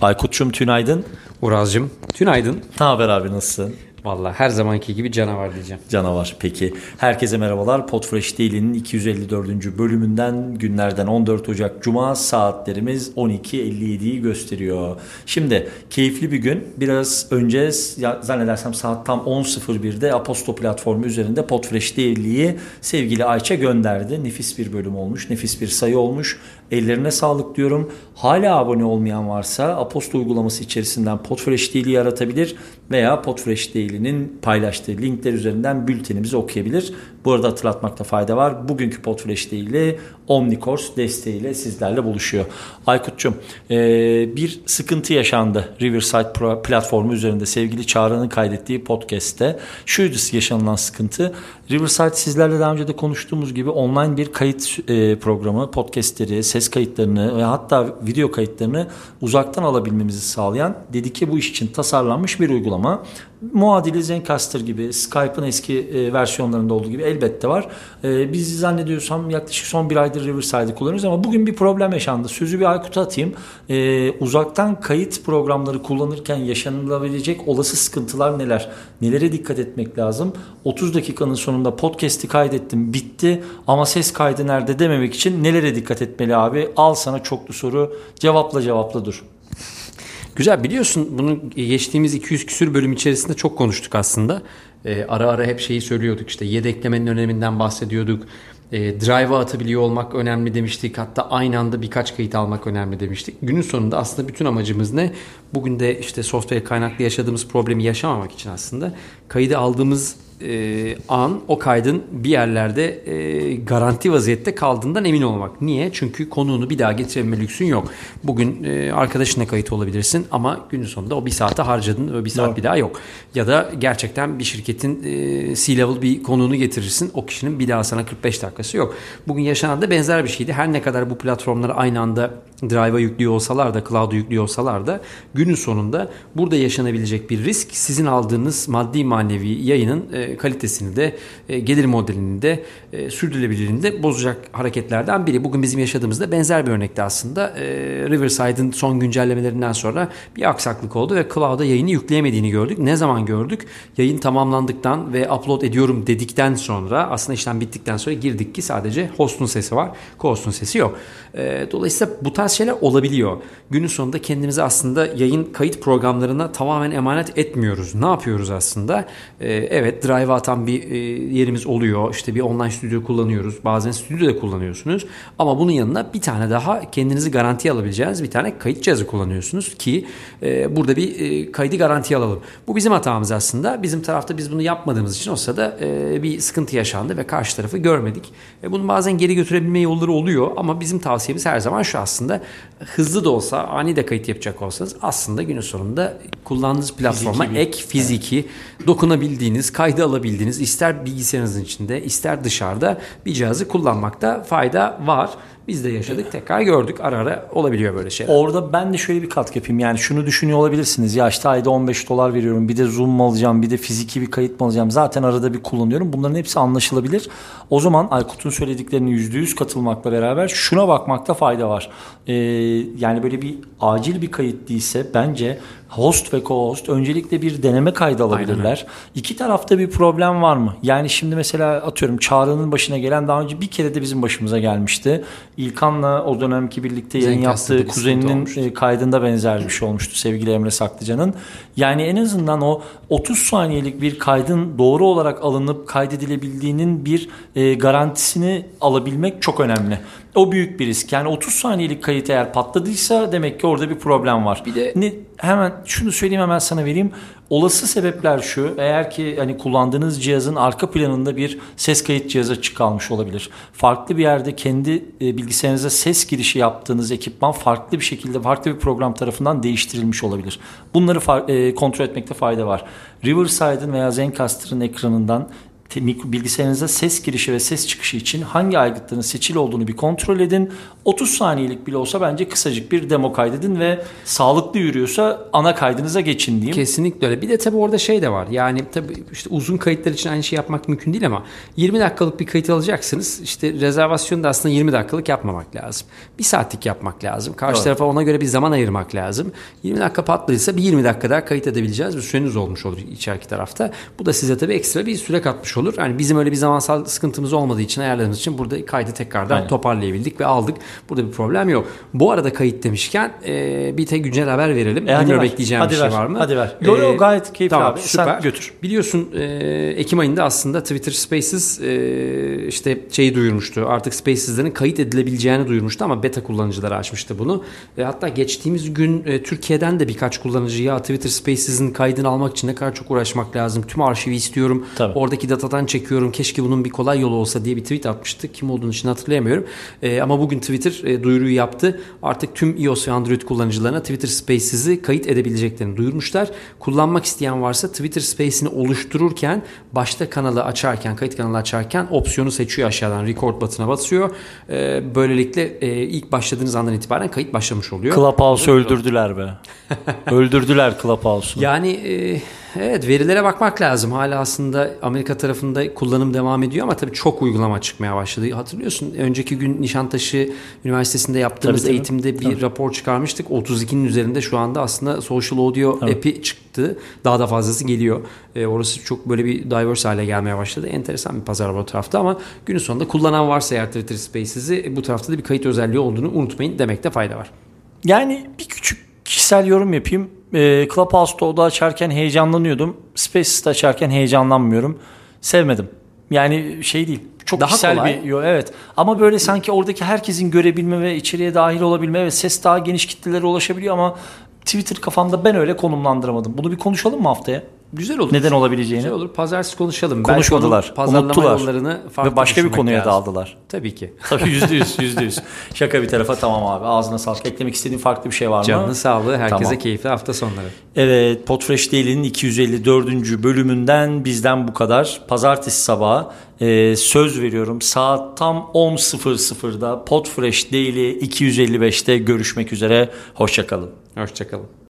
Aykut'cum tünaydın. Uraz'cığım tünaydın. Ne haber abi nasılsın? Valla her zamanki gibi canavar diyeceğim. Canavar peki. Herkese merhabalar. Podfresh Daily'nin 254. bölümünden günlerden 14 Ocak Cuma saatlerimiz 12.57'yi gösteriyor. Şimdi keyifli bir gün. Biraz önce zannedersem saat tam 10.01'de Aposto platformu üzerinde Podfresh Daily'yi sevgili Ayça gönderdi. Nefis bir bölüm olmuş. Nefis bir sayı olmuş. Ellerine sağlık diyorum. Hala abone olmayan varsa Aposto uygulaması içerisinden Podfresh Daily'yi yaratabilir veya Podfresh Daily'nin paylaştığı linkler üzerinden bültenimizi okuyabilir. Bu arada hatırlatmakta fayda var. Bugünkü Podfresh Daily Omnicourse desteğiyle sizlerle buluşuyor. Aykut'cum bir sıkıntı yaşandı Riverside platformu üzerinde sevgili Çağrı'nın kaydettiği podcast'te. Şuydu yaşanılan sıkıntı. Riverside sizlerle daha önce de konuştuğumuz gibi online bir kayıt programı, podcastleri, ses kayıtlarını ve hatta video kayıtlarını uzaktan alabilmemizi sağlayan dedi ki bu iş için tasarlanmış bir uygulama. Muadili Zencaster gibi Skype'ın eski e, versiyonlarında olduğu gibi elbette var. E, biz zannediyorsam yaklaşık son bir aydır Riverside'ı kullanıyoruz ama bugün bir problem yaşandı. Sözü bir Aykut'a atayım. E, uzaktan kayıt programları kullanırken yaşanılabilecek olası sıkıntılar neler? Nelere dikkat etmek lazım? 30 dakikanın sonunda podcast'i kaydettim bitti ama ses kaydı nerede dememek için nelere dikkat etmeli abi? Al sana çoklu soru cevapla cevapla dur. Güzel biliyorsun bunu geçtiğimiz 200 küsür bölüm içerisinde çok konuştuk aslında. Ee, ara ara hep şeyi söylüyorduk işte yedeklemenin öneminden bahsediyorduk. E, drive'a atabiliyor olmak önemli demiştik. Hatta aynı anda birkaç kayıt almak önemli demiştik. Günün sonunda aslında bütün amacımız ne? Bugün de işte software kaynaklı yaşadığımız problemi yaşamamak için aslında kaydı aldığımız e, an o kaydın bir yerlerde e, garanti vaziyette kaldığından emin olmak. Niye? Çünkü konuğunu bir daha getirme lüksün yok. Bugün e, arkadaşına kayıt olabilirsin ama günün sonunda o bir saate harcadın ve bir saat Doğru. bir daha yok. Ya da gerçekten bir şirketin e, C-level bir konuğunu getirirsin. O kişinin bir daha sana 45 dakikası yok. Bugün yaşanan da benzer bir şeydi. Her ne kadar bu platformları aynı anda Drive'a yüklüyor olsalar da, Cloud'a yüklüyor olsalar da günün sonunda burada yaşanabilecek bir risk sizin aldığınız maddi manevi yayının e, kalitesini de, e, gelir modelini de, e, sürdürülebilirliğini de bozacak hareketlerden biri. Bugün bizim yaşadığımızda benzer bir örnekti aslında. E, Riverside'ın son güncellemelerinden sonra bir aksaklık oldu ve Cloud'a yayını yükleyemediğini gördük. Ne zaman gördük? Yayın tamamlandıktan ve upload ediyorum dedikten sonra aslında işlem bittikten sonra girdik ki sadece host'un sesi var. Co-host'un sesi yok. E, dolayısıyla bu tarz şeyler olabiliyor. Günün sonunda kendimizi aslında yayın kayıt programlarına tamamen emanet etmiyoruz. Ne yapıyoruz aslında? E, evet drive atan bir e, yerimiz oluyor. İşte bir online stüdyo kullanıyoruz. Bazen stüdyo da kullanıyorsunuz. Ama bunun yanına bir tane daha kendinizi garantiye alabileceğiniz bir tane kayıt cihazı kullanıyorsunuz ki e, burada bir e, kaydı garantiye alalım. Bu bizim hatamız aslında. Bizim tarafta biz bunu yapmadığımız için o sırada e, bir sıkıntı yaşandı ve karşı tarafı görmedik. Bunu bazen geri götürebilme yolları oluyor ama bizim tavsiyemiz her zaman şu aslında hızlı da olsa ani de kayıt yapacak olsanız aslında günün sonunda kullandığınız platforma fiziki ek fiziki dokunabildiğiniz, kaydı alabildiğiniz ister bilgisayarınızın içinde ister dışarıda bir cihazı kullanmakta fayda var. Biz de yaşadık tekrar gördük ara ara olabiliyor böyle şeyler. Orada ben de şöyle bir katkı yapayım yani şunu düşünüyor olabilirsiniz ya işte ayda 15 dolar veriyorum bir de zoom mu alacağım bir de fiziki bir kayıt mı alacağım zaten arada bir kullanıyorum bunların hepsi anlaşılabilir. O zaman Aykut'un söylediklerini %100 katılmakla beraber şuna bakmakta fayda var. Ee, yani böyle bir acil bir kayıt değilse bence host ve co-host öncelikle bir deneme kaydı alabilirler. Aynen. İki tarafta bir problem var mı? Yani şimdi mesela atıyorum Çağrı'nın başına gelen daha önce bir kere de bizim başımıza gelmişti. İlkan'la o dönemki birlikte yayın yaptığı kuzeninin e, kaydında benzer bir şey olmuştu sevgili Emre Saklıcan'ın. Yani en azından o 30 saniyelik bir kaydın doğru olarak alınıp kaydedilebildiğinin bir e, garantisini alabilmek çok önemli. O büyük bir risk. Yani 30 saniyelik kayıt eğer patladıysa demek ki orada bir problem var. Bir de ne, hemen şunu söyleyeyim hemen sana vereyim. Olası sebepler şu. Eğer ki hani kullandığınız cihazın arka planında bir ses kayıt cihazı açık kalmış olabilir. Farklı bir yerde kendi e, bilgisayarınıza ses girişi yaptığınız ekipman farklı bir şekilde farklı bir program tarafından değiştirilmiş olabilir. Bunları e, kontrol etmekte fayda var. Riverside'ın veya Zencaster'ın ekranından bilgisayarınıza ses girişi ve ses çıkışı için hangi aygıtların seçili olduğunu bir kontrol edin. 30 saniyelik bile olsa bence kısacık bir demo kaydedin ve sağlıklı yürüyorsa ana kaydınıza geçin diyeyim. Kesinlikle öyle. Bir de tabii orada şey de var. Yani tabii işte uzun kayıtlar için aynı şey yapmak mümkün değil ama 20 dakikalık bir kayıt alacaksınız. İşte rezervasyonu da aslında 20 dakikalık yapmamak lazım. Bir saatlik yapmak lazım. Karşı Evet. tarafa ona göre bir zaman ayırmak lazım. 20 dakika patlıysa bir 20 dakika daha kayıt edebileceğiz bir süreniz olmuş olur içeriki tarafta. Bu da size tabii ekstra bir süre katmış olur. Yani bizim öyle bir zamansal sıkıntımız olmadığı için ayarladığımız için burada kaydı tekrardan Aynen. toparlayabildik ve aldık. Burada bir problem yok. Bu arada kayıt demişken e, bir tek güncel haber verelim. E, Bilmiyorum bekleyeceğim Hadi bir şey ver. var mı? Hadi ver. Yo, yo, gayet keyifli tamam, abi. Sen Süper. götür. Biliyorsun e, Ekim ayında aslında Twitter Spaces e, işte şeyi duyurmuştu. Artık Spaces'lerin kayıt edilebileceğini duyurmuştu ama beta kullanıcıları açmıştı bunu. Ve hatta geçtiğimiz gün e, Türkiye'den de birkaç kullanıcı ya Twitter Spaces'in kaydını almak için ne kadar çok uğraşmak lazım. Tüm arşivi istiyorum. Tabii. Oradaki datadan çekiyorum. Keşke bunun bir kolay yolu olsa diye bir tweet atmıştı. Kim olduğunu için hatırlayamıyorum. E, ama bugün Twitter e, duyuruyu yaptı. Artık tüm iOS ve Android kullanıcılarına Twitter Spaces'i kayıt edebileceklerini duyurmuşlar. Kullanmak isteyen varsa Twitter Space'ini oluştururken başta kanalı açarken, kayıt kanalı açarken opsiyonu seçiyor aşağıdan. Record butonuna basıyor. E, böylelikle e, ilk başladığınız andan itibaren kayıt başlamış oluyor. Clubhouse öldürdüler be. öldürdüler Clubhouse'u. Yani e, evet verilere bakmak lazım. Hala aslında Amerika tarafında kullanım devam ediyor ama tabii çok uygulama çıkmaya başladı. Hatırlıyorsun önceki gün Nişantaşı Üniversitesi'nde yaptığımız Tabii, tabii. eğitimde bir rapor çıkarmıştık. 32'nin üzerinde şu anda aslında social audio app'i çıktı. Daha da fazlası geliyor. E, orası çok böyle bir diverse hale gelmeye başladı. Enteresan bir pazar var o tarafta ama günün sonunda kullanan varsa eğer Twitter Spaces'i bu tarafta da bir kayıt özelliği olduğunu unutmayın demekte fayda var. Yani bir küçük kişisel yorum yapayım. Ee, Clubhouse'da oda açarken heyecanlanıyordum. Spaces'da açarken heyecanlanmıyorum. Sevmedim. Yani şey değil. Çok Daha kişisel kolay. bir yo evet. Ama böyle sanki oradaki herkesin görebilme ve içeriye dahil olabilme ve ses daha geniş kitlelere ulaşabiliyor ama Twitter kafamda ben öyle konumlandıramadım. Bunu bir konuşalım mı haftaya? Güzel olur. Neden olabileceğini. Güzel olur. Pazartesi konuşalım. Konuşmadılar. Belki pazarlama yollarını farklı Ve başka bir konuya lazım. daldılar. Tabii ki. Tabii yüzde yüz, yüzde yüz. Şaka bir tarafa tamam abi. Ağzına sağlık. Eklemek istediğin farklı bir şey var mı? Canlı sağlığı herkese Tamam. keyifli hafta sonları. Evet, Podfresh Daily'nin 254. bölümünden bizden bu kadar. Pazartesi sabahı e, söz veriyorum saat tam 10.00'da Podfresh Daily 255'te görüşmek üzere. Hoşçakalın. Hoşçakalın.